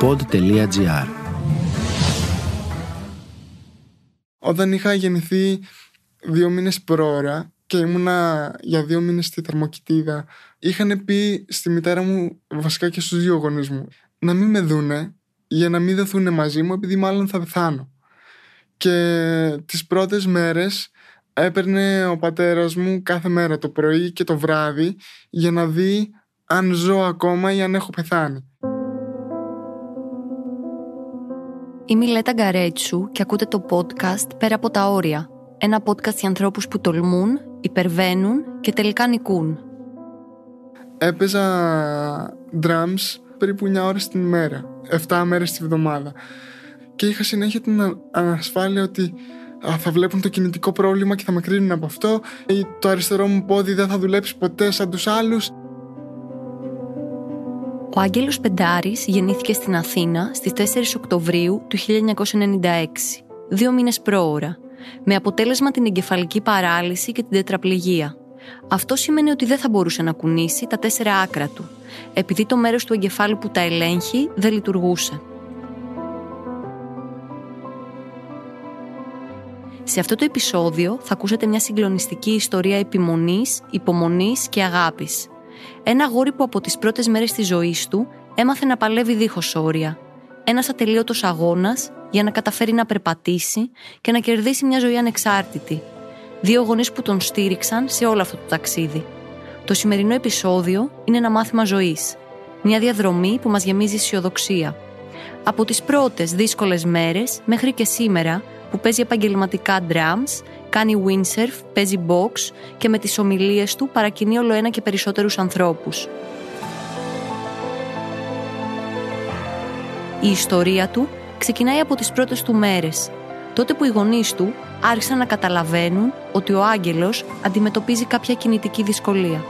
pod.gr Όταν είχα γεννηθεί δύο μήνες πρόωρα και ήμουνα για δύο μήνες στη θερμοκοιτίδα είχαν πει στη μητέρα μου βασικά και στους δύο γονείς μου να μην με δούνε για να μην δεθούν μαζί μου επειδή μάλλον θα πεθάνω και τις πρώτες μέρες έπαιρνε ο πατέρας μου κάθε μέρα το πρωί και το βράδυ για να δει αν ζω ακόμα ή αν έχω πεθάνει. Είμαι η Λέτα Γκαρέτσου και ακούτε το podcast «Πέρα από τα όρια». Ένα podcast για ανθρώπους που τολμούν, υπερβαίνουν και τελικά νικούν. Έπαιζα drums περίπου 9 ώρες την ημέρα, 7 μέρες τη βδομάδα. Και είχα συνέχεια την ανασφάλεια ότι θα βλέπουν το κινητικό πρόβλημα και θα με κρίνουν από αυτό ή το αριστερό μου πόδι δεν θα δουλέψει ποτέ σαν τους άλλους. Ο Άγγελος Πεντάρης γεννήθηκε στην Αθήνα στις 4 Οκτωβρίου του 1996, δύο μήνες πρόωρα, με αποτέλεσμα την εγκεφαλική παράλυση και την τετραπληγία. Αυτό σημαίνει ότι δεν θα μπορούσε να κουνήσει τα τέσσερα άκρα του, επειδή το μέρος του εγκεφάλου που τα ελέγχει δεν λειτουργούσε. Σε αυτό το επεισόδιο θα ακούσετε μια συγκλονιστική ιστορία επιμονής, υπομονής και αγάπης. Ένα γόρι που από τις πρώτες μέρες της ζωής του έμαθε να παλεύει δίχως όρια. Ένας ατελείωτος αγώνας για να καταφέρει να περπατήσει και να κερδίσει μια ζωή ανεξάρτητη. Δύο γονείς που τον στήριξαν σε όλο αυτό το ταξίδι. Το σημερινό επεισόδιο είναι ένα μάθημα ζωής. Μια διαδρομή που μας γεμίζει αισιοδοξία. Από τις πρώτες δύσκολες μέρες μέχρι και σήμερα που παίζει επαγγελματικά drums, κάνει windsurf, παίζει box και με τις ομιλίες του παρακινεί όλο ένα και περισσότερους ανθρώπους. Η ιστορία του ξεκινάει από τις πρώτες του μέρες, τότε που οι γονείς του άρχισαν να καταλαβαίνουν ότι ο άγγελος αντιμετωπίζει κάποια κινητική δυσκολία.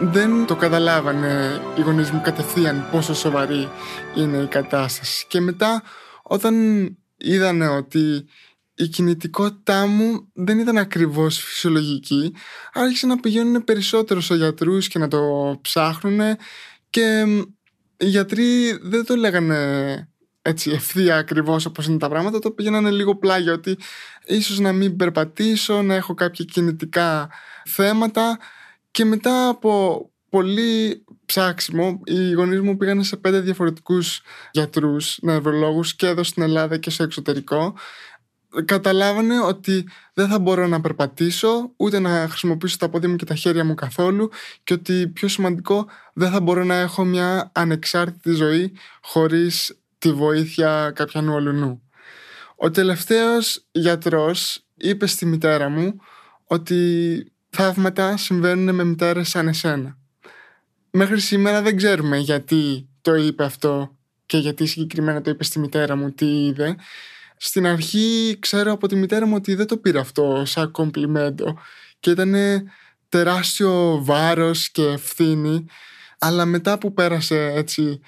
δεν το καταλάβανε οι γονείς μου κατευθείαν πόσο σοβαρή είναι η κατάσταση. Και μετά όταν είδανε ότι η κινητικότητά μου δεν ήταν ακριβώς φυσιολογική, άρχισαν να πηγαίνουν περισσότερο σε γιατρούς και να το ψάχνουν και οι γιατροί δεν το λέγανε έτσι ευθεία ακριβώς όπως είναι τα πράγματα, το πήγαιναν λίγο πλάγια ότι ίσως να μην περπατήσω, να έχω κάποια κινητικά θέματα και μετά από πολύ ψάξιμο, οι γονείς μου πήγαν σε πέντε διαφορετικούς γιατρούς, νευρολόγους και εδώ στην Ελλάδα και στο εξωτερικό. Καταλάβανε ότι δεν θα μπορώ να περπατήσω, ούτε να χρησιμοποιήσω τα πόδια μου και τα χέρια μου καθόλου και ότι πιο σημαντικό δεν θα μπορώ να έχω μια ανεξάρτητη ζωή χωρίς τη βοήθεια κάποιανού ολουνού. Ο τελευταίος γιατρός είπε στη μητέρα μου ότι θαύματα συμβαίνουν με μητέρες σαν εσένα. Μέχρι σήμερα δεν ξέρουμε γιατί το είπε αυτό και γιατί συγκεκριμένα το είπε στη μητέρα μου, τι είδε. Στην αρχή ξέρω από τη μητέρα μου ότι δεν το πήρε αυτό σαν κομπλιμέντο και ήταν τεράστιο βάρος και ευθύνη αλλά μετά που πέρασε έτσι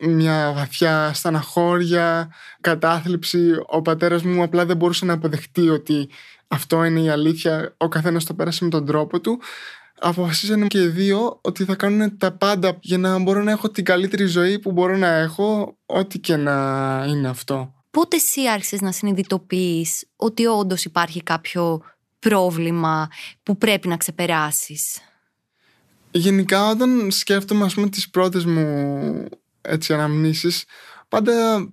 μια βαθιά στεναχώρια, κατάθλιψη ο πατέρας μου απλά δεν μπορούσε να αποδεχτεί ότι αυτό είναι η αλήθεια, ο καθένας το πέρασε με τον τρόπο του. Αποφασίσανε και οι δύο ότι θα κάνουν τα πάντα για να μπορώ να έχω την καλύτερη ζωή που μπορώ να έχω, ό,τι και να είναι αυτό. Πότε εσύ άρχισες να συνειδητοποιείς ότι όντως υπάρχει κάποιο πρόβλημα που πρέπει να ξεπεράσεις; Γενικά όταν σκέφτομαι ας πούμε τις πρώτες μου έτσι αναμνήσεις πάντα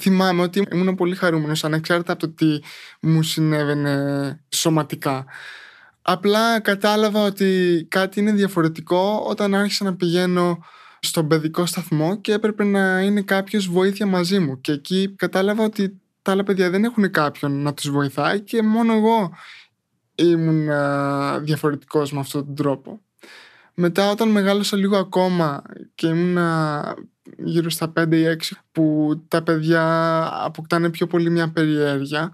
θυμάμαι ότι ήμουν πολύ χαρούμενος ανεξάρτητα από το τι μου συνέβαινε σωματικά. Απλά κατάλαβα ότι κάτι είναι διαφορετικό όταν άρχισα να πηγαίνω στον παιδικό σταθμό και έπρεπε να είναι κάποιος βοήθεια μαζί μου. Και εκεί κατάλαβα ότι τα άλλα παιδιά δεν έχουν κάποιον να τους βοηθάει και μόνο εγώ ήμουν διαφορετικός με αυτόν τον τρόπο. Μετά όταν μεγάλωσα λίγο ακόμα και ήμουν γύρω στα 5 ή 6 που τα παιδιά αποκτάνε πιο πολύ μια περιέργεια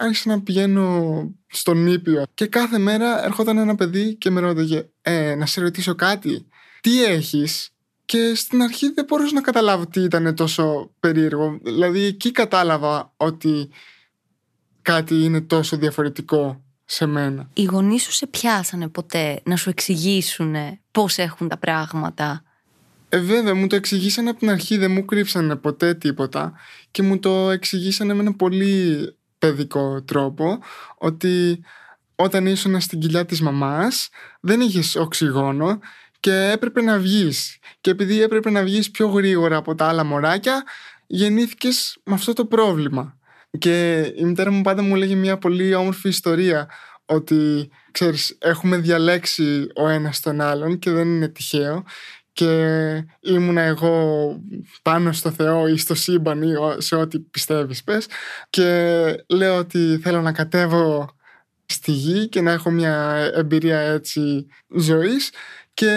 άρχισα να πηγαίνω στον Ήπιο και κάθε μέρα έρχονταν ένα παιδί και με ρώταγε ε, να σε ρωτήσω κάτι, τι έχεις; Και στην αρχή δεν μπορούσα να καταλάβω τι ήταν τόσο περίεργο δηλαδή εκεί κατάλαβα ότι κάτι είναι τόσο διαφορετικό σε μένα. Οι γονείς σου σε πιάσανε ποτέ να σου εξηγήσουν πώς έχουν τα πράγματα; Ε, βέβαια, μου το εξηγήσανε από την αρχή, δεν μου κρύψανε ποτέ τίποτα και μου το εξηγήσανε με ένα πολύ παιδικό τρόπο ότι όταν ήσουν στην κοιλιά της μαμάς δεν είχες οξυγόνο και έπρεπε να βγεις. Και επειδή έπρεπε να βγεις πιο γρήγορα από τα άλλα μωράκια γεννήθηκες με αυτό το πρόβλημα. Και η μητέρα μου πάντα μου λέγει μια πολύ όμορφη ιστορία ότι ξέρεις έχουμε διαλέξει ο ένας τον άλλον και δεν είναι τυχαίο και ήμουνα εγώ πάνω στο Θεό ή στο σύμπαν ή σε ό,τι πιστεύεις πες. Και λέω ότι θέλω να κατέβω στη γη και να έχω μια εμπειρία έτσι ζωής. Και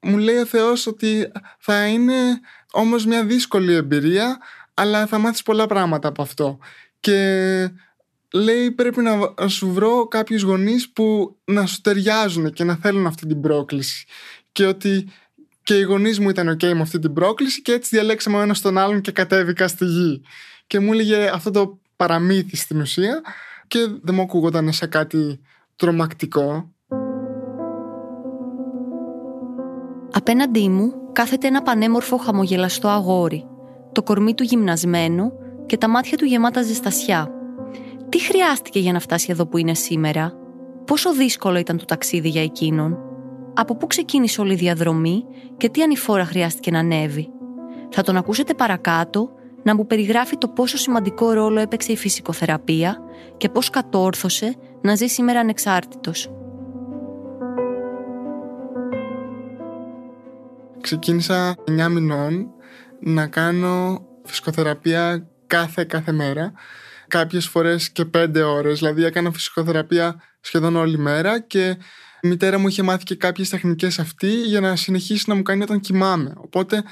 μου λέει ο Θεός ότι θα είναι όμως μια δύσκολη εμπειρία αλλά θα μάθεις πολλά πράγματα από αυτό. Και λέει πρέπει να σου βρω κάποιους γονείς που να σου ταιριάζουν και να θέλουν αυτή την πρόκληση. Και ότι και οι γονείς μου ήταν ok με αυτή την πρόκληση και έτσι διαλέξαμε ο ένας τον άλλον και κατέβηκα στη γη. Και μου έλεγε αυτό το παραμύθι στην ουσία και δεν μου ακούγονταν σε κάτι τρομακτικό. Απέναντί μου κάθεται ένα πανέμορφο χαμογελαστό αγόρι, το κορμί του γυμνασμένο και τα μάτια του γεμάτα ζεστασιά. Τι χρειάστηκε για να φτάσει εδώ που είναι σήμερα, πόσο δύσκολο ήταν το ταξίδι για εκείνον; Από πού ξεκίνησε όλη η διαδρομή και τι ανηφόρα χρειάστηκε να ανέβει; Θα τον ακούσετε παρακάτω να μου περιγράφει το πόσο σημαντικό ρόλο έπαιξε η φυσικοθεραπεία και πώς κατόρθωσε να ζει σήμερα ανεξάρτητος. Ξεκίνησα 9 μηνών να κάνω φυσικοθεραπεία κάθε κάθε μέρα κάποιες φορές και 5 ώρες δηλαδή έκανα φυσικοθεραπεία σχεδόν όλη μέρα και η μητέρα μου είχε μάθει και κάποιες τεχνικές αυτή για να συνεχίσει να μου κάνει όταν κοιμάμαι. Οπότε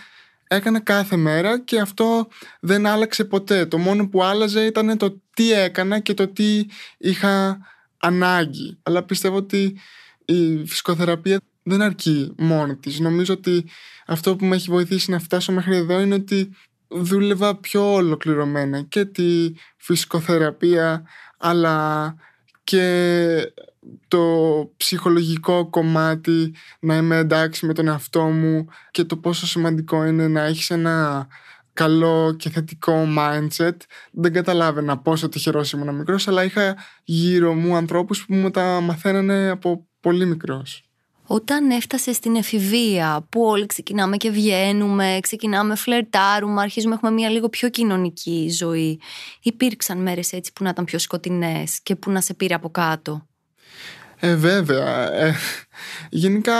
έκανα κάθε μέρα και αυτό δεν άλλαξε ποτέ. Το μόνο που άλλαζε ήταν το τι έκανα και το τι είχα ανάγκη. Αλλά πιστεύω ότι η φυσικοθεραπεία δεν αρκεί μόνη της. Νομίζω ότι αυτό που με έχει βοηθήσει να φτάσω μέχρι εδώ είναι ότι δούλευα πιο ολοκληρωμένα και τη φυσικοθεραπεία αλλά και το ψυχολογικό κομμάτι να είμαι εντάξει με τον εαυτό μου και το πόσο σημαντικό είναι να έχεις ένα καλό και θετικό mindset. Δεν καταλάβαινα πόσο τυχερός ήμουν μικρός αλλά είχα γύρω μου ανθρώπους που μου τα μαθαίνανε από πολύ μικρός όταν έφτασε στην εφηβεία που όλοι ξεκινάμε και βγαίνουμε, ξεκινάμε, φλερτάρουμε, αρχίζουμε, έχουμε μια λίγο πιο κοινωνική ζωή. Υπήρξαν μέρες έτσι που να ήταν πιο σκοτεινές και που να σε πήρε από κάτω; Ε, βέβαια. Ε, γενικά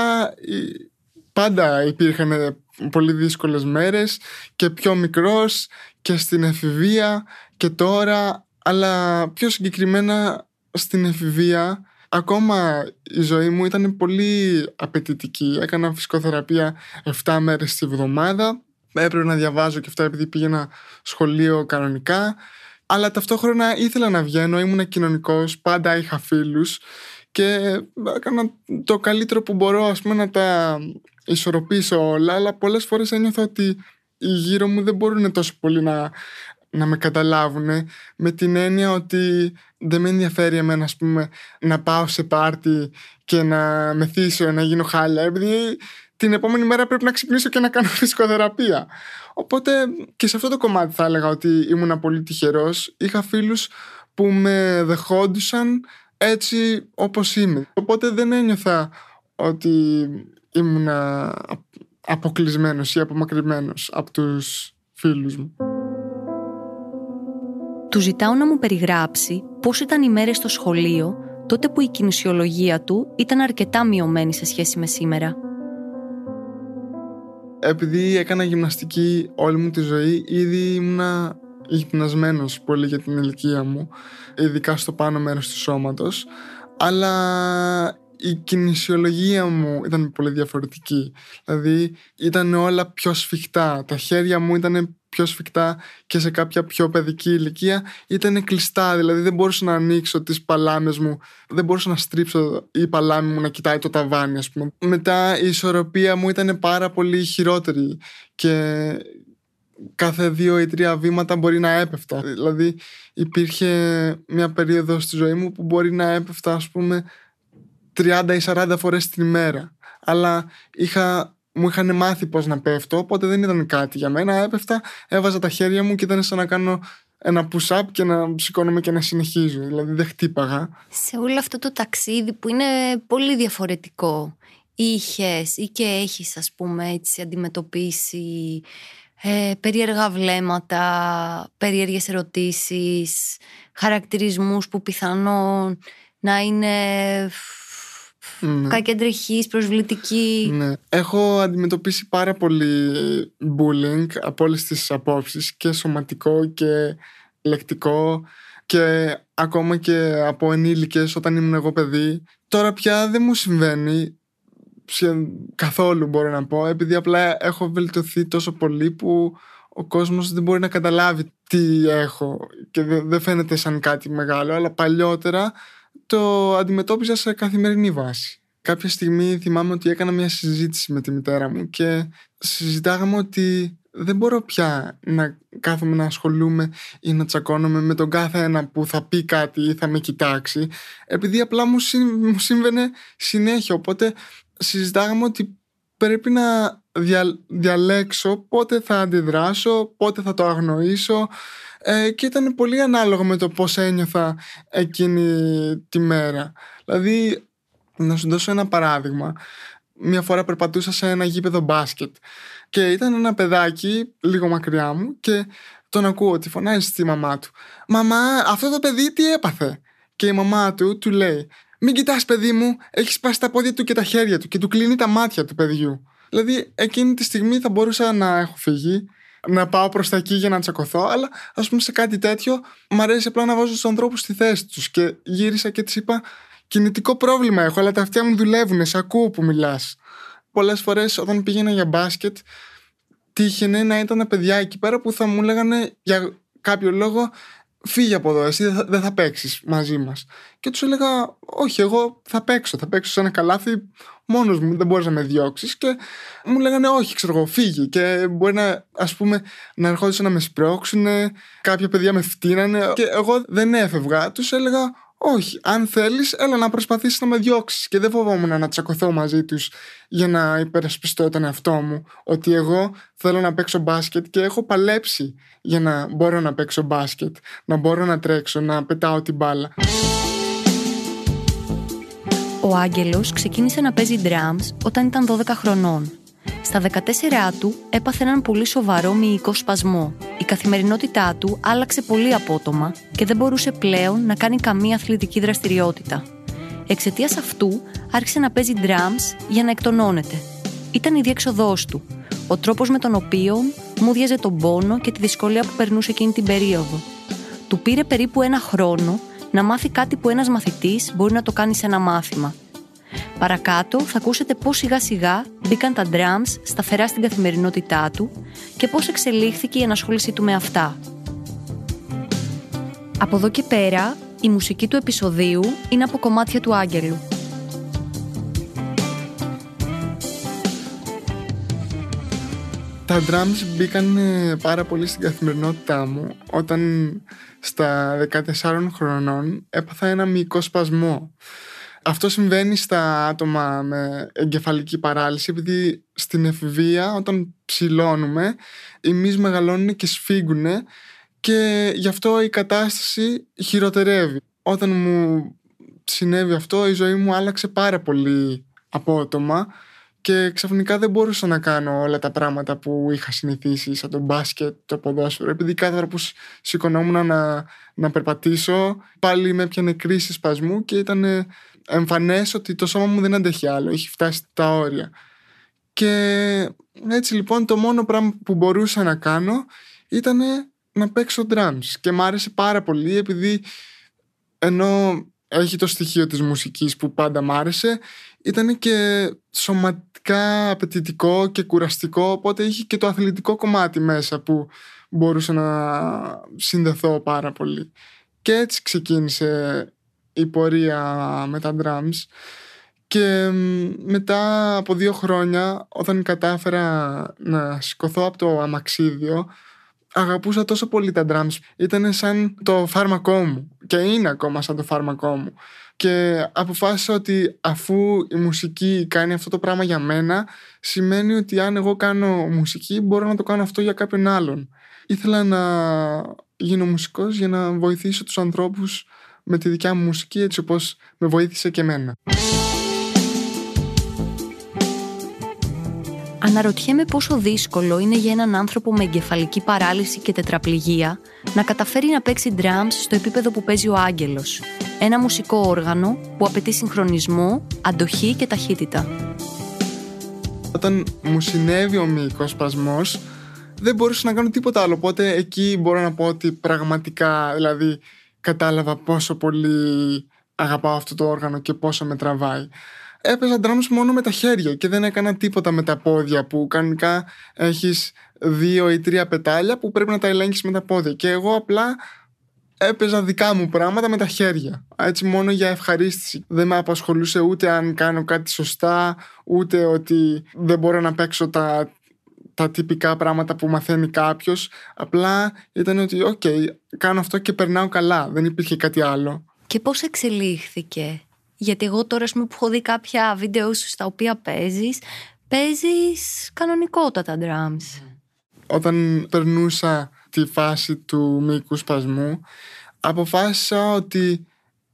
πάντα υπήρχαν πολύ δύσκολες μέρες και πιο μικρός και στην εφηβεία και τώρα αλλά πιο συγκεκριμένα στην εφηβεία ακόμα η ζωή μου ήταν πολύ απαιτητική. Έκανα φυσικοθεραπεία 7 μέρες τη βδομάδα. Έπρεπε να διαβάζω και αυτά επειδή πήγαινα σχολείο κανονικά. Αλλά ταυτόχρονα ήθελα να βγαίνω, ήμουν κοινωνικός, πάντα είχα φίλους και έκανα το καλύτερο που μπορώ ας πούμε να τα ισορροπήσω όλα αλλά πολλές φορές ένιωθα ότι οι γύρω μου δεν μπορούν τόσο πολύ να, να με καταλάβουν με την έννοια ότι δεν με ενδιαφέρει εμένα ας πούμε να πάω σε πάρτι και να μεθύσω, να γίνω χάλια επειδή την επόμενη μέρα πρέπει να ξυπνήσω και να κάνω φυσικοθεραπεία. Οπότε και σε αυτό το κομμάτι θα έλεγα ότι ήμουν πολύ τυχερός. Είχα φίλους που με δεχόντουσαν έτσι όπως είμαι. Οπότε δεν ένιωθα ότι ήμουν αποκλεισμένος ή απομακρυμένος από τους φίλους μου. Του ζητάω να μου περιγράψει πώς ήταν οι μέρες στο σχολείο τότε που η κινησιολογία του ήταν αρκετά μειωμένη σε σχέση με σήμερα. Επειδή έκανα γυμναστική όλη μου τη ζωή, ήδη ήμουνα γυπνασμένος πολύ για την ηλικία μου, ειδικά στο πάνω μέρος του σώματος, αλλά η κινησιολογία μου ήταν πολύ διαφορετική. Δηλαδή ήταν όλα πιο σφιχτά. Τα χέρια μου ήταν πιο σφιχτά και σε κάποια πιο παιδική ηλικία ήταν κλειστά. Δηλαδή δεν μπορούσα να ανοίξω τις παλάμες μου, δεν μπορούσα να στρίψω η παλάμη μου να κοιτάει το ταβάνι ας πούμε. Μετά η ισορροπία μου ήταν πάρα πολύ χειρότερη και κάθε δύο ή τρία βήματα μπορεί να έπεφτα. Δηλαδή υπήρχε μια περίοδο στη ζωή μου που μπορεί να έπεφτα ας πούμε 30 ή 40 φορές την ημέρα. Αλλά είχα, μου είχαν μάθει πώς να πέφτω, οπότε δεν ήταν κάτι για μένα. Έπεφτα, έβαζα τα χέρια μου και ήταν σαν να κάνω ένα push-up και να σηκώνομαι και να συνεχίζω. Δηλαδή δεν χτύπαγα. Σε όλο αυτό το ταξίδι που είναι πολύ διαφορετικό, είχες ή και έχεις ας πούμε έτσι αντιμετωπίσει ε, περίεργα βλέμματα, περίεργες ερωτήσεις, χαρακτηρισμούς που πιθανόν να είναι ναι. κακεντρεχής, προσβλητική. Ναι. Έχω αντιμετωπίσει πάρα πολύ bullying από όλες τις απόψεις και σωματικό και λεκτικό και ακόμα και από ενήλικες όταν ήμουν εγώ παιδί. Τώρα πια δεν μου συμβαίνει καθόλου μπορώ να πω επειδή απλά έχω βελτιωθεί τόσο πολύ που ο κόσμος δεν μπορεί να καταλάβει τι έχω και δεν φαίνεται σαν κάτι μεγάλο αλλά παλιότερα το αντιμετώπιζα σε καθημερινή βάση. Κάποια στιγμή θυμάμαι ότι έκανα μια συζήτηση με τη μητέρα μου και συζητάγαμε ότι δεν μπορώ πια να κάθομαι να ασχολούμαι ή να τσακώνομαι με τον κάθε ένα που θα πει κάτι ή θα με κοιτάξει επειδή απλά μου, μου σύμβαινε συνέχεια οπότε συζητάγαμε ότι πρέπει να διαλέξω πότε θα αντιδράσω, πότε θα το αγνοήσω ε, και ήταν πολύ ανάλογο με το πώς ένιωθα εκείνη τη μέρα. Δηλαδή, να σου δώσω ένα παράδειγμα. Μια φορά περπατούσα σε ένα γήπεδο μπάσκετ και ήταν ένα παιδάκι λίγο μακριά μου και τον ακούω ότι φωνάζει στη μαμά του «Μαμά, αυτό το παιδί τι έπαθε» και η μαμά του του λέει μην κοιτάς, παιδί μου, έχεις σπάσει τα πόδια του και τα χέρια του και του κλείνει τα μάτια του παιδιού. Δηλαδή, εκείνη τη στιγμή θα μπορούσα να έχω φύγει, να πάω προς τα εκεί για να τσακωθώ, αλλά ας πούμε σε κάτι τέτοιο, μου αρέσει απλά να βάζω τους ανθρώπους στη θέση τους. Και γύρισα και της είπα: Κινητικό πρόβλημα έχω, αλλά τα αυτιά μου δουλεύουν, σε ακούω που μιλάς. Πολλές φορές όταν πήγαινα για μπάσκετ, τύχαινε να ήταν παιδιά εκεί πέρα που θα μου λέγανε για κάποιο λόγο φύγε από εδώ, εσύ δεν θα, δεν θα παίξεις μαζί μας. Και τους έλεγα, Όχι, εγώ θα παίξω. Θα παίξω σε ένα καλάθι μόνος μου, δεν μπορείς να με διώξεις. Και μου λέγανε, Όχι, ξέρω εγώ, φύγει. Και μπορεί να, ας πούμε, να ερχόντουσαν να με σπρώξουν, κάποια παιδιά με φτύνανε. Και εγώ δεν έφευγα. Τους έλεγα, όχι, αν θέλεις, έλα να προσπαθήσεις να με διώξεις. Και δεν φοβόμουν να τσακωθώ μαζί τους για να υπερασπιστώ τον εαυτό μου. Ότι εγώ θέλω να παίξω μπάσκετ και έχω παλέψει για να μπορώ να παίξω μπάσκετ. Να μπορώ να τρέξω, να πετάω την μπάλα. Ο Άγγελος ξεκίνησε να παίζει drums όταν ήταν 12 χρονών στα 14 του έπαθε έναν πολύ σοβαρό μυϊκό σπασμό. Η καθημερινότητά του άλλαξε πολύ απότομα και δεν μπορούσε πλέον να κάνει καμία αθλητική δραστηριότητα. Εξαιτίας αυτού άρχισε να παίζει drums για να εκτονώνεται. Ήταν η διέξοδός του, ο τρόπος με τον οποίο μου διαζε τον πόνο και τη δυσκολία που περνούσε εκείνη την περίοδο. Του πήρε περίπου ένα χρόνο να μάθει κάτι που ένας μαθητής μπορεί να το κάνει σε ένα μάθημα Παρακάτω θα ακούσετε πώς σιγά σιγά μπήκαν τα drums σταθερά στην καθημερινότητά του και πώς εξελίχθηκε η ενασχόλησή του με αυτά. Από εδώ και πέρα, η μουσική του επεισοδίου είναι από κομμάτια του Άγγελου. Τα drums μπήκαν ε, πάρα πολύ στην καθημερινότητά μου όταν στα 14 χρονών έπαθα ένα μυϊκό σπασμό. Αυτό συμβαίνει στα άτομα με εγκεφαλική παράλυση επειδή στην εφηβεία όταν ψηλώνουμε οι μυς μεγαλώνουν και σφίγγουν και γι' αυτό η κατάσταση χειροτερεύει. Όταν μου συνέβη αυτό η ζωή μου άλλαξε πάρα πολύ απότομα και ξαφνικά δεν μπορούσα να κάνω όλα τα πράγματα που είχα συνηθίσει σαν το μπάσκετ, το ποδόσφαιρο επειδή κάθε φορά που σηκωνόμουν να, να περπατήσω πάλι με έπιανε κρίση σπασμού και ήταν εμφανές ότι το σώμα μου δεν αντέχει άλλο, έχει φτάσει τα όρια. Και έτσι λοιπόν το μόνο πράγμα που μπορούσα να κάνω ήταν να παίξω drums και μ' άρεσε πάρα πολύ επειδή ενώ έχει το στοιχείο της μουσικής που πάντα μ' άρεσε ήταν και σωματικά απαιτητικό και κουραστικό οπότε είχε και το αθλητικό κομμάτι μέσα που μπορούσα να συνδεθώ πάρα πολύ. Και έτσι ξεκίνησε η πορεία με τα drums Και μετά από δύο χρόνια, όταν κατάφερα να σηκωθώ από το αμαξίδιο, αγαπούσα τόσο πολύ τα drums. Ήταν σαν το φάρμακό μου και είναι ακόμα σαν το φάρμακό μου. Και αποφάσισα ότι αφού η μουσική κάνει αυτό το πράγμα για μένα, σημαίνει ότι αν εγώ κάνω μουσική μπορώ να το κάνω αυτό για κάποιον άλλον. Ήθελα να γίνω μουσικός για να βοηθήσω τους ανθρώπους με τη δικιά μου μουσική έτσι όπως με βοήθησε και εμένα. Αναρωτιέμαι πόσο δύσκολο είναι για έναν άνθρωπο με εγκεφαλική παράλυση και τετραπληγία να καταφέρει να παίξει drums στο επίπεδο που παίζει ο Άγγελος. Ένα μουσικό όργανο που απαιτεί συγχρονισμό, αντοχή και ταχύτητα. Όταν μου συνέβη ο μυϊκός σπασμός, δεν μπορούσα να κάνω τίποτα άλλο. Οπότε εκεί μπορώ να πω ότι πραγματικά, δηλαδή, κατάλαβα πόσο πολύ αγαπάω αυτό το όργανο και πόσο με τραβάει. Έπαιζα drums μόνο με τα χέρια και δεν έκανα τίποτα με τα πόδια που κανονικά έχεις δύο ή τρία πετάλια που πρέπει να τα ελέγχεις με τα πόδια. Και εγώ απλά έπαιζα δικά μου πράγματα με τα χέρια. Έτσι μόνο για ευχαρίστηση. Δεν με απασχολούσε ούτε αν κάνω κάτι σωστά ούτε ότι δεν μπορώ να παίξω τα, τα τυπικά πράγματα που μαθαίνει κάποιος. Απλά ήταν ότι, οκ, κάνω αυτό και περνάω καλά. Δεν υπήρχε κάτι άλλο. Και πώς εξελίχθηκε; Γιατί εγώ τώρα, που έχω δει κάποια βίντεο σου στα οποία παίζεις, παίζεις κανονικότατα drums. Όταν περνούσα τη φάση του μυϊκού σπασμού, αποφάσισα ότι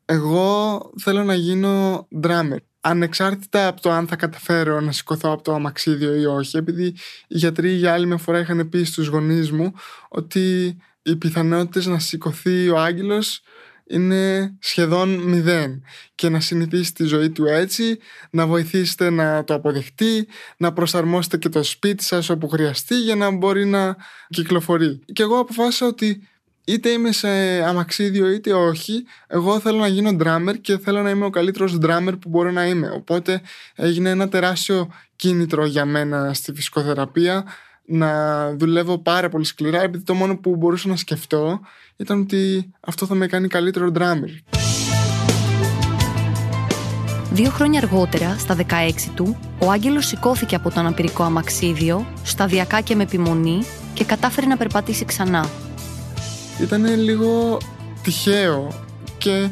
εγώ θέλω να γίνω drummer. Ανεξάρτητα από το αν θα καταφέρω να σηκωθώ από το αμαξίδιο ή όχι, επειδή οι γιατροί για άλλη μια φορά είχαν πει στους γονείς μου ότι οι πιθανότητες να σηκωθεί ο άγγελος είναι σχεδόν μηδέν και να συνηθίσει τη ζωή του έτσι, να βοηθήσετε να το αποδεχτεί, να προσαρμόσετε και το σπίτι σας όπου χρειαστεί για να μπορεί να κυκλοφορεί. Και εγώ αποφάσισα ότι είτε είμαι σε αμαξίδιο είτε όχι, εγώ θέλω να γίνω drummer και θέλω να είμαι ο καλύτερος drummer που μπορώ να είμαι. Οπότε έγινε ένα τεράστιο κίνητρο για μένα στη φυσικοθεραπεία να δουλεύω πάρα πολύ σκληρά επειδή το μόνο που μπορούσα να σκεφτώ ήταν ότι αυτό θα με κάνει καλύτερο drummer. Δύο χρόνια αργότερα, στα 16 του, ο Άγγελος σηκώθηκε από το αναπηρικό αμαξίδιο, σταδιακά και με επιμονή και κατάφερε να περπατήσει ξανά. Ήταν λίγο τυχαίο και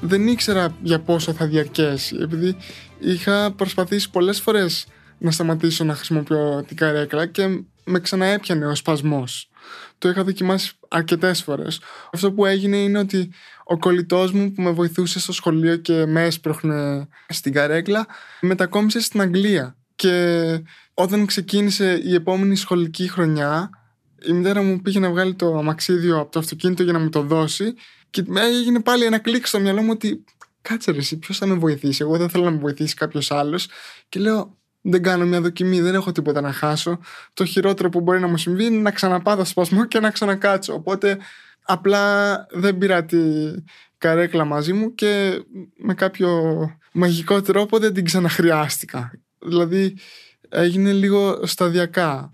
δεν ήξερα για πόσο θα διαρκέσει επειδή είχα προσπαθήσει πολλές φορές να σταματήσω να χρησιμοποιώ την καρέκλα και με ξαναέπιανε ο σπασμός. Το είχα δοκιμάσει αρκετές φορές. Αυτό που έγινε είναι ότι ο κολλητός μου που με βοηθούσε στο σχολείο και με έσπροχνε στην καρέκλα μετακόμισε στην Αγγλία. Και όταν ξεκίνησε η επόμενη σχολική χρονιά, η μητέρα μου πήγε να βγάλει το αμαξίδιο από το αυτοκίνητο για να μου το δώσει. Και έγινε πάλι ένα κλικ στο μυαλό μου ότι κάτσε ρε, εσύ, ποιος θα με βοηθήσει; Εγώ δεν θέλω να με βοηθήσει κάποιος άλλος. Και λέω, δεν κάνω μια δοκιμή, δεν έχω τίποτα να χάσω. Το χειρότερο που μπορεί να μου συμβεί είναι να ξαναπάθω σπασμό και να ξανακάτσω. Οπότε απλά δεν πήρα τη καρέκλα μαζί μου και με κάποιο μαγικό τρόπο δεν την ξαναχρειάστηκα. Δηλαδή έγινε λίγο σταδιακά.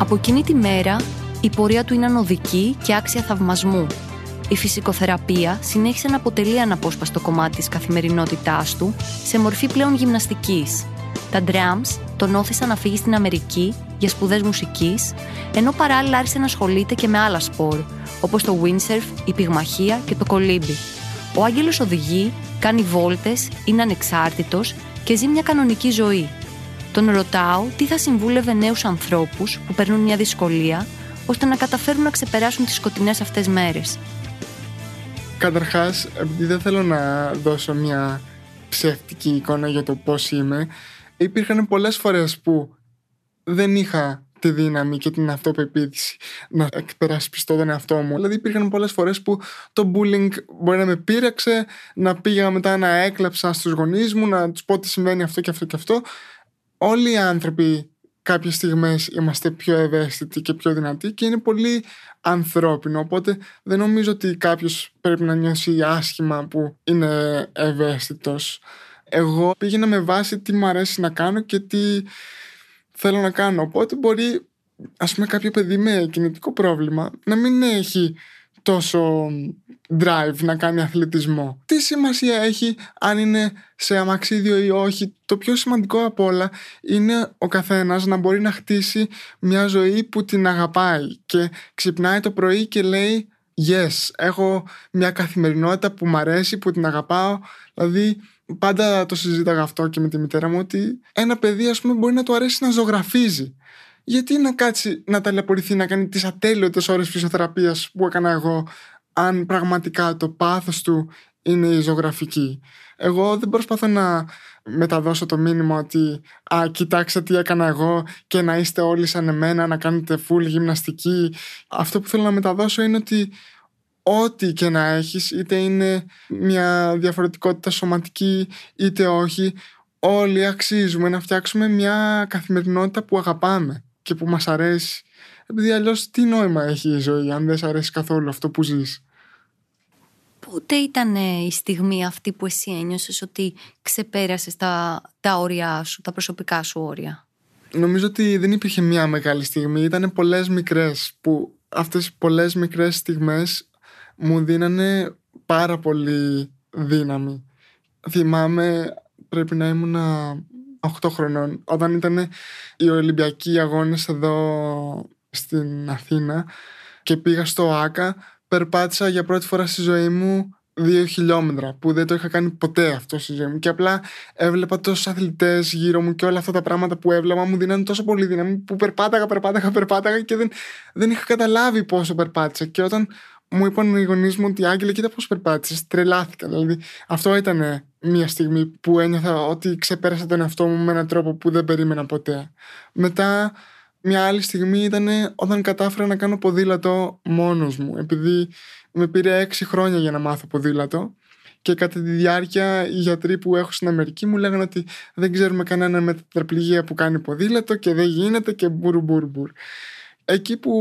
Από εκείνη τη μέρα η πορεία του είναι ανωδική και άξια θαυμασμού η φυσικοθεραπεία συνέχισε να αποτελεί αναπόσπαστο κομμάτι της καθημερινότητάς του σε μορφή πλέον γυμναστικής. Τα drums τον όθησαν να φύγει στην Αμερική για σπουδές μουσικής, ενώ παράλληλα άρχισε να ασχολείται και με άλλα σπορ, όπως το windsurf, η πυγμαχία και το κολύμπι. Ο Άγγελος οδηγεί, κάνει βόλτες, είναι ανεξάρτητος και ζει μια κανονική ζωή. Τον ρωτάω τι θα συμβούλευε νέους ανθρώπους που περνούν μια δυσκολία, ώστε να καταφέρουν να ξεπεράσουν τις σκοτεινές αυτές μέρες. Καταρχάς, επειδή δεν θέλω να δώσω μια ψεύτικη εικόνα για το πώς είμαι, υπήρχαν πολλές φορές που δεν είχα τη δύναμη και την αυτοπεποίθηση να εκπερασπιστώ τον εαυτό μου. Δηλαδή υπήρχαν πολλές φορές που το bullying μπορεί να με πείραξε, να πήγα μετά να έκλαψα στους γονείς μου, να τους πω τι συμβαίνει αυτό και αυτό και αυτό. Όλοι οι άνθρωποι κάποιες στιγμές είμαστε πιο ευαίσθητοι και πιο δυνατοί και είναι πολύ ανθρώπινο οπότε δεν νομίζω ότι κάποιος πρέπει να νιώσει άσχημα που είναι ευαίσθητος. Εγώ πήγαινα με βάση τι μου αρέσει να κάνω και τι θέλω να κάνω οπότε μπορεί ας πούμε κάποιο παιδί με κινητικό πρόβλημα να μην έχει τόσο drive να κάνει αθλητισμό. Τι σημασία έχει αν είναι σε αμαξίδιο ή όχι; Το πιο σημαντικό από όλα είναι ο καθένας να μπορεί να χτίσει μια ζωή που την αγαπάει και ξυπνάει το πρωί και λέει yes, έχω μια καθημερινότητα που μ' αρέσει, που την αγαπάω. Δηλαδή πάντα το συζήταγα αυτό και με τη μητέρα μου ότι ένα παιδί ας πούμε μπορεί να του αρέσει να ζωγραφίζει γιατί να κάτσει να ταλαιπωρηθεί να κάνει τις ατέλειωτες ώρες φυσιοθεραπείας που έκανα εγώ αν πραγματικά το πάθος του είναι η ζωγραφική. Εγώ δεν προσπαθώ να μεταδώσω το μήνυμα ότι «Α, κοιτάξτε τι έκανα εγώ και να είστε όλοι σαν εμένα, να κάνετε full γυμναστική». Αυτό που θέλω να μεταδώσω είναι ότι ό,τι και να έχεις, είτε είναι μια διαφορετικότητα σωματική είτε όχι, όλοι αξίζουμε να φτιάξουμε μια καθημερινότητα που αγαπάμε και που μας αρέσει. Επειδή αλλιώς τι νόημα έχει η ζωή αν δεν σε αρέσει καθόλου αυτό που ζεις; Πότε ήταν η στιγμή αυτή που εσύ ένιωσες ότι ξεπέρασες τα, τα όρια σου, τα προσωπικά σου όρια; Νομίζω ότι δεν υπήρχε μια μεγάλη στιγμή, ήταν πολλές μικρές που αυτές οι πολλές μικρές στιγμές μου δίνανε πάρα πολύ δύναμη. Θυμάμαι πρέπει να ήμουν 8 χρονών όταν ήταν οι Ολυμπιακοί αγώνες εδώ στην Αθήνα και πήγα στο ΆΚΑ περπάτησα για πρώτη φορά στη ζωή μου δύο χιλιόμετρα που δεν το είχα κάνει ποτέ αυτό στη ζωή μου και απλά έβλεπα τόσους αθλητές γύρω μου και όλα αυτά τα πράγματα που έβλεπα μου δίνανε τόσο πολύ δύναμη που περπάταγα, περπάταγα, περπάταγα και δεν, δεν είχα καταλάβει πόσο περπάτησα και όταν μου είπαν οι γονείς μου ότι Άγγελε, κοίτα πώς περπάτησες. Τρελάθηκα. Δηλαδή, αυτό ήταν μια στιγμή που ένιωθα ότι ξεπέρασα τον εαυτό μου με έναν τρόπο που δεν περίμενα ποτέ. Μετά, μια άλλη στιγμή ήταν όταν κατάφερα να κάνω ποδήλατο μόνος μου. Επειδή με πήρε έξι χρόνια για να μάθω ποδήλατο. Και κατά τη διάρκεια οι γιατροί που έχω στην Αμερική μου λέγανε ότι δεν ξέρουμε κανένα με τετραπληγία που κάνει ποδήλατο και δεν γίνεται και μπουρ μπουρ μπουρ. Εκεί που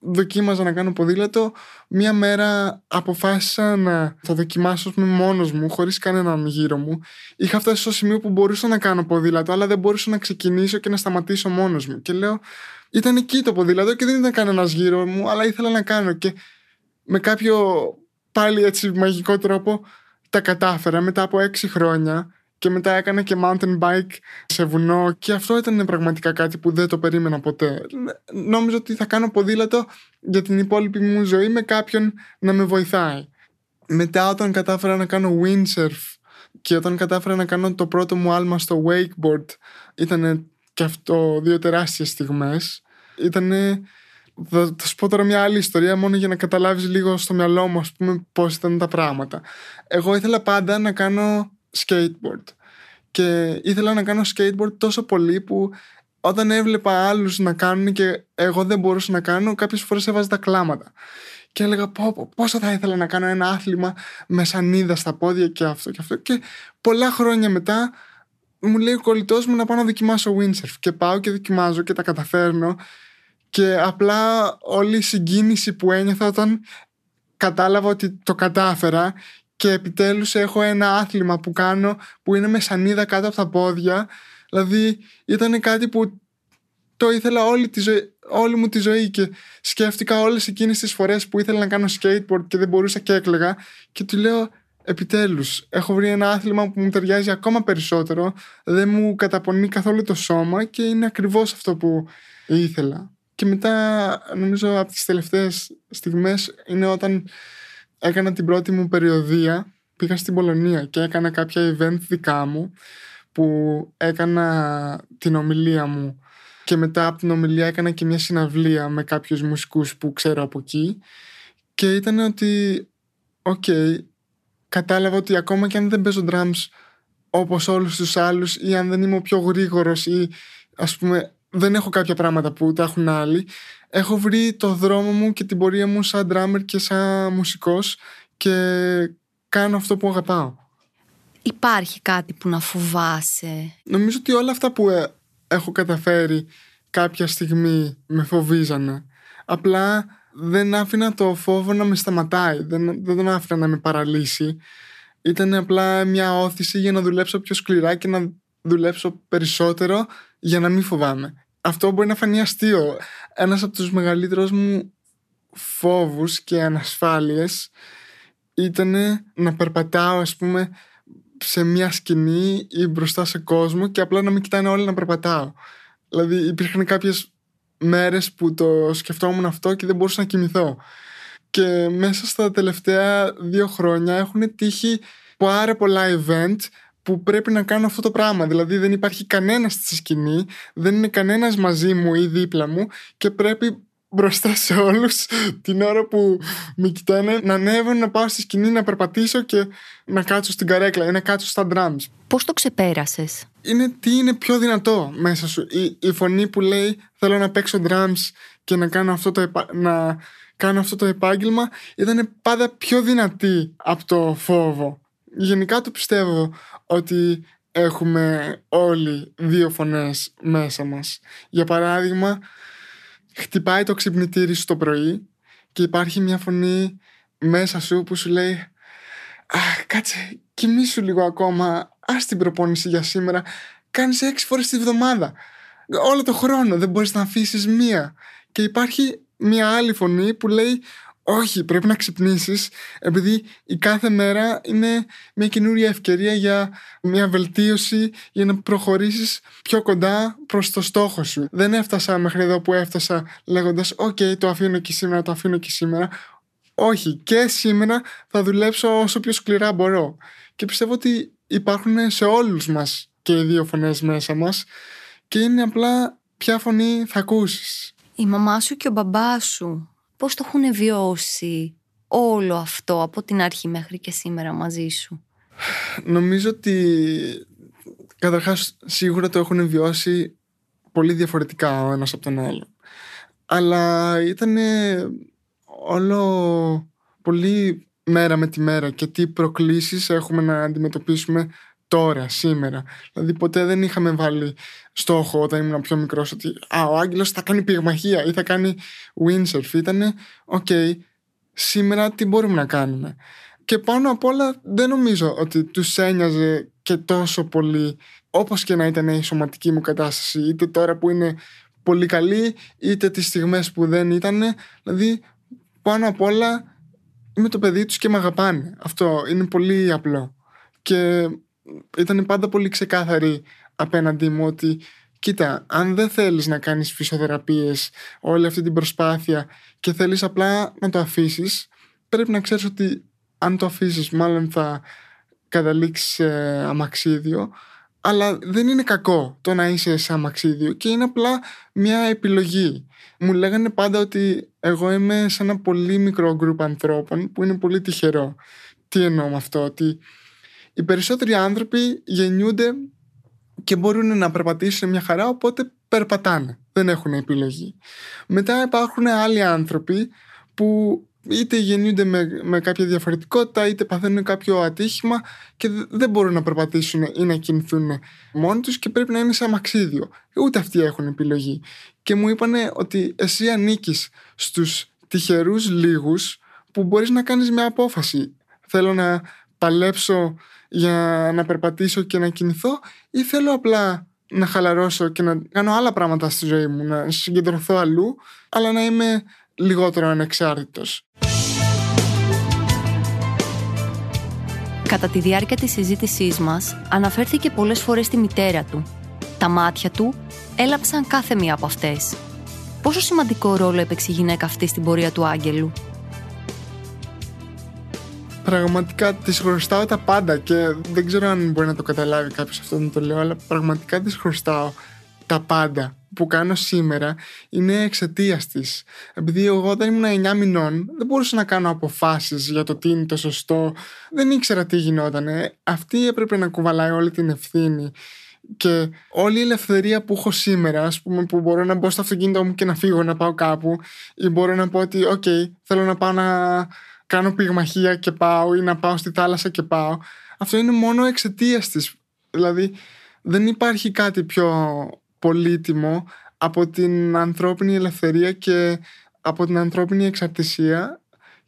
δοκίμαζα να κάνω ποδήλατο, μία μέρα αποφάσισα να το δοκιμάσω με μόνος μου, χωρίς κανέναν γύρω μου. Είχα φτάσει στο σημείο που μπορούσα να κάνω ποδήλατο, αλλά δεν μπορούσα να ξεκινήσω και να σταματήσω μόνος μου. Και λέω, ήταν εκεί το ποδήλατο και δεν ήταν κανένας γύρω μου, αλλά ήθελα να κάνω. Και με κάποιο πάλι έτσι μαγικό τρόπο τα κατάφερα μετά από έξι χρόνια και μετά έκανα και mountain bike σε βουνό και αυτό ήταν πραγματικά κάτι που δεν το περίμενα ποτέ. Νόμιζα ότι θα κάνω ποδήλατο για την υπόλοιπη μου ζωή με κάποιον να με βοηθάει. Μετά όταν κατάφερα να κάνω windsurf και όταν κατάφερα να κάνω το πρώτο μου άλμα στο wakeboard ήταν και αυτό δύο τεράστιες στιγμές. Ήταν θα, θα σου πω τώρα μια άλλη ιστορία μόνο για να καταλάβεις λίγο στο μυαλό μου ας πούμε πώς ήταν τα πράγματα. Εγώ ήθελα πάντα να κάνω skateboard. Και ήθελα να κάνω skateboard τόσο πολύ που όταν έβλεπα άλλους να κάνουν και εγώ δεν μπορούσα να κάνω, κάποιες φορές έβαζα τα κλάματα. Και έλεγα πω, πω, πόσο θα ήθελα να κάνω ένα άθλημα με σανίδα στα πόδια και αυτό και αυτό. Και πολλά χρόνια μετά μου λέει ο κολλητός μου να πάω να δοκιμάσω windsurf. Και πάω και δοκιμάζω και τα καταφέρνω. Και απλά όλη η συγκίνηση που ένιωθα όταν κατάλαβα ότι το κατάφερα και επιτέλους έχω ένα άθλημα που κάνω που είναι με σανίδα κάτω από τα πόδια. Δηλαδή ήταν κάτι που το ήθελα όλη, τη ζωή, όλη μου τη ζωή και σκέφτηκα όλες εκείνες τις φορές που ήθελα να κάνω skateboard και δεν μπορούσα και έκλεγα και του λέω επιτέλους έχω βρει ένα άθλημα που μου ταιριάζει ακόμα περισσότερο δεν μου καταπονεί καθόλου το σώμα και είναι ακριβώς αυτό που ήθελα και μετά νομίζω από τις τελευταίες στιγμές είναι όταν έκανα την πρώτη μου περιοδεία, πήγα στην Πολωνία και έκανα κάποια event δικά μου που έκανα την ομιλία μου και μετά από την ομιλία έκανα και μια συναυλία με κάποιους μουσικούς που ξέρω από εκεί. Και ήταν ότι οκ, κατάλαβα ότι ακόμα και αν δεν παίζω drums όπως όλους τους άλλους ή αν δεν είμαι ο πιο γρήγορος ή ας πούμε δεν έχω κάποια πράγματα που τα έχουν άλλοι έχω βρει το δρόμο μου και την πορεία μου σαν drummer και σαν μουσικός και κάνω αυτό που αγαπάω. Υπάρχει κάτι που να φοβάσαι; Νομίζω ότι όλα αυτά που ε, έχω καταφέρει κάποια στιγμή με φοβίζανε. Απλά δεν άφηνα το φόβο να με σταματάει. Δεν, δεν τον άφηνα να με παραλύσει. Ήταν απλά μια όθηση για να δουλέψω πιο σκληρά και να δουλέψω περισσότερο για να μην φοβάμαι αυτό μπορεί να φανεί αστείο. Ένας από τους μεγαλύτερους μου φόβους και ανασφάλειες ήταν να περπατάω ας πούμε σε μια σκηνή ή μπροστά σε κόσμο και απλά να μην κοιτάνε όλοι να περπατάω. Δηλαδή υπήρχαν κάποιες μέρες που το σκεφτόμουν αυτό και δεν μπορούσα να κοιμηθώ. Και μέσα στα τελευταία δύο χρόνια έχουν τύχει πάρα πολλά event που πρέπει να κάνω αυτό το πράγμα. Δηλαδή δεν υπάρχει κανένας στη σκηνή, δεν είναι κανένας μαζί μου ή δίπλα μου και πρέπει μπροστά σε όλους την ώρα που με κοιτάνε να ανέβω, να πάω στη σκηνή, να περπατήσω και να κάτσω στην καρέκλα ή να κάτσω στα drums. Πώς το ξεπέρασες; Είναι τι είναι πιο δυνατό μέσα σου; Η, η φωνή που λέει θέλω να παίξω drums και να κάνω αυτό το, να κάνω αυτό το επάγγελμα ήταν πάντα πιο δυνατή από το φόβο. Γενικά το πιστεύω ότι έχουμε όλοι δύο φωνές μέσα μας. Για παράδειγμα, χτυπάει το ξυπνητήρι σου το πρωί και υπάρχει μια φωνή μέσα σου που σου λέει «Αχ, κάτσε, κοιμήσου λίγο ακόμα, ας την προπόνηση για σήμερα, κάνεις έξι φορές τη βδομάδα, όλο το χρόνο, δεν μπορείς να αφήσεις μία». Και υπάρχει μια άλλη φωνή που λέει όχι, πρέπει να ξυπνήσεις επειδή η κάθε μέρα είναι μια καινούρια ευκαιρία για μια βελτίωση για να προχωρήσεις πιο κοντά προς το στόχο σου. Δεν έφτασα μέχρι εδώ που έφτασα λέγοντας «OK, το αφήνω και σήμερα, το αφήνω και σήμερα». Όχι, και σήμερα θα δουλέψω όσο πιο σκληρά μπορώ. Και πιστεύω ότι υπάρχουν σε όλους μας και οι δύο φωνές μέσα μας και είναι απλά ποια φωνή θα ακούσεις. Η μαμά σου και ο μπαμπάς σου πώς το έχουν βιώσει όλο αυτό από την αρχή μέχρι και σήμερα μαζί σου; Νομίζω ότι καταρχάς σίγουρα το έχουν βιώσει πολύ διαφορετικά ο ένας από τον άλλο. Αλλά ήταν όλο πολύ μέρα με τη μέρα και τι προκλήσεις έχουμε να αντιμετωπίσουμε τώρα, σήμερα. Δηλαδή ποτέ δεν είχαμε βάλει στόχο όταν ήμουν πιο μικρός ότι α, ο Άγγελος θα κάνει πυγμαχία ή θα κάνει windsurf. Ήτανε, OK, okay, σήμερα τι μπορούμε να κάνουμε. Και πάνω απ' όλα δεν νομίζω ότι τους ένοιαζε και τόσο πολύ όπως και να ήταν η σωματική μου κατάσταση είτε τώρα που είναι πολύ καλή είτε τις στιγμές που δεν ήταν δηλαδή πάνω απ' όλα είμαι το παιδί τους και με αγαπάνε αυτό είναι πολύ απλό και ήταν πάντα πολύ ξεκάθαρη απέναντί μου ότι κοίτα, αν δεν θέλεις να κάνεις φυσιοθεραπείες όλη αυτή την προσπάθεια και θέλεις απλά να το αφήσεις πρέπει να ξέρεις ότι αν το αφήσεις μάλλον θα καταλήξεις σε αμαξίδιο αλλά δεν είναι κακό το να είσαι σε αμαξίδιο και είναι απλά μια επιλογή. Μου λέγανε πάντα ότι εγώ είμαι σε ένα πολύ μικρό γκρουπ ανθρώπων που είναι πολύ τυχερό. Τι εννοώ με αυτό, ότι οι περισσότεροι άνθρωποι γεννιούνται και μπορούν να περπατήσουν μια χαρά, οπότε περπατάνε. Δεν έχουν επιλογή. Μετά υπάρχουν άλλοι άνθρωποι που είτε γεννιούνται με, με κάποια διαφορετικότητα, είτε παθαίνουν κάποιο ατύχημα και δεν μπορούν να περπατήσουν ή να κινηθούν μόνοι τους και πρέπει να είναι σε αμαξίδιο. Ούτε αυτοί έχουν επιλογή. Και μου είπανε ότι εσύ ανήκεις στους τυχερούς λίγους που μπορείς να κάνεις μια απόφαση. Θέλω να παλέψω για να περπατήσω και να κινηθώ ή θέλω απλά να χαλαρώσω και να κάνω άλλα πράγματα στη ζωή μου, να συγκεντρωθώ αλλού, αλλά να είμαι λιγότερο ανεξάρτητος. Κατά τη διάρκεια της συζήτησής μας, αναφέρθηκε πολλές φορές τη μητέρα του. Τα μάτια του έλαψαν κάθε μία από αυτές. Πόσο σημαντικό ρόλο έπαιξε η γυναίκα αυτή στην πορεία του Άγγελου; Πραγματικά τη χρωστάω τα πάντα και δεν ξέρω αν μπορεί να το καταλάβει κάποιος αυτό να το λέω, αλλά πραγματικά τη χρωστάω τα πάντα που κάνω σήμερα είναι εξαιτίας της. Επειδή εγώ όταν ήμουν 9 μηνών δεν μπορούσα να κάνω αποφάσεις για το τι είναι το σωστό. Δεν ήξερα τι γινόταν. Αυτή έπρεπε να κουβαλάει όλη την ευθύνη. Και όλη η ελευθερία που έχω σήμερα, ας πούμε, που μπορώ να μπω στο αυτοκίνητο μου και να φύγω να πάω κάπου, ή μπορώ να πω ότι, OK, θέλω να πάω να κάνω πυγμαχία και πάω ή να πάω στη θάλασσα και πάω. Αυτό είναι μόνο εξαιτίας της. Δηλαδή δεν υπάρχει κάτι πιο πολύτιμο από την ανθρώπινη ελευθερία και από την ανθρώπινη εξαρτησία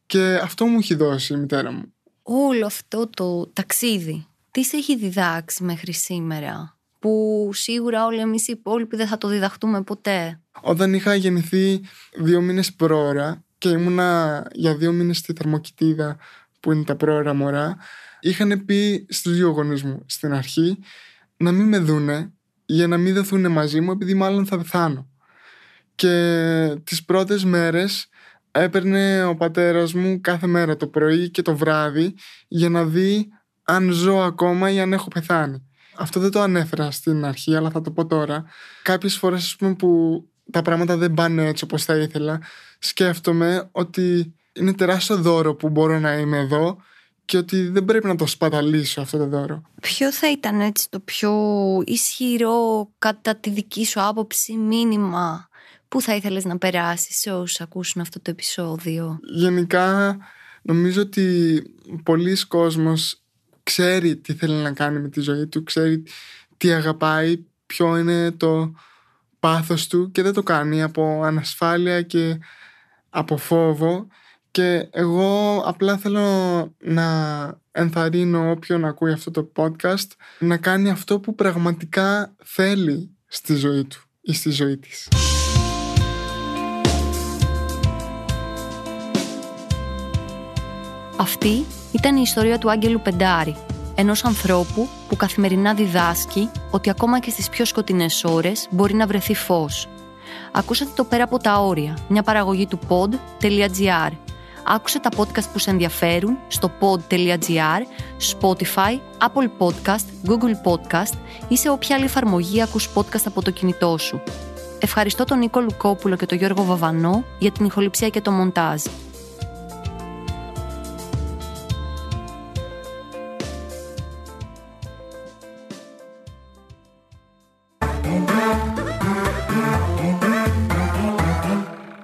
και αυτό μου έχει δώσει η μητέρα μου. Όλο αυτό το ταξίδι, τι σε έχει διδάξει μέχρι σήμερα που σίγουρα όλοι εμείς οι υπόλοιποι δεν θα το διδαχτούμε ποτέ; Όταν είχα γεννηθεί δύο μήνες πρόωρα και ήμουνα για δύο μήνες στη Θερμοκοιτίδα που είναι τα πρόωρα μωρά είχαν πει στους δύο γονείς μου στην αρχή να μην με δούνε για να μην δεθούν μαζί μου επειδή μάλλον θα πεθάνω. Και τις πρώτες μέρες έπαιρνε ο πατέρας μου κάθε μέρα το πρωί και το βράδυ για να δει αν ζω ακόμα ή αν έχω πεθάνει. Αυτό δεν το ανέφερα στην αρχή, αλλά θα το πω τώρα. Κάποιες φορές πούμε, που τα πράγματα δεν πάνε έτσι όπως θα ήθελα, σκέφτομαι ότι είναι τεράστιο δώρο που μπορώ να είμαι εδώ και ότι δεν πρέπει να το σπαταλήσω αυτό το δώρο. Ποιο θα ήταν έτσι το πιο ισχυρό κατά τη δική σου άποψη μήνυμα που θα ήθελες να περάσεις σε όσους ακούσουν αυτό το επεισόδιο; Γενικά νομίζω ότι πολλοί κόσμος ξέρει τι θέλει να κάνει με τη ζωή του, ξέρει τι αγαπάει, ποιο είναι το πάθος του και δεν το κάνει από ανασφάλεια και από φόβο και εγώ απλά θέλω να ενθαρρύνω όποιον ακούει αυτό το podcast να κάνει αυτό που πραγματικά θέλει στη ζωή του ή στη ζωή της. Αυτή ήταν η ιστορία του Άγγελου Πεντάρη, ενός ανθρώπου που καθημερινά διδάσκει ότι ακόμα και στις πιο σκοτεινές ώρες μπορεί να βρεθεί φως. Ακούσατε το «Πέρα από τα όρια», μια παραγωγή του pod.gr Άκουσε τα podcast που σε ενδιαφέρουν στο pod.gr, Spotify, Apple Podcast, Google Podcast ή σε όποια άλλη εφαρμογή ακούς podcast από το κινητό σου. Ευχαριστώ τον Νίκο Λουκόπουλο και τον Γιώργο Βαβανό για την ηχοληψία και το μοντάζ.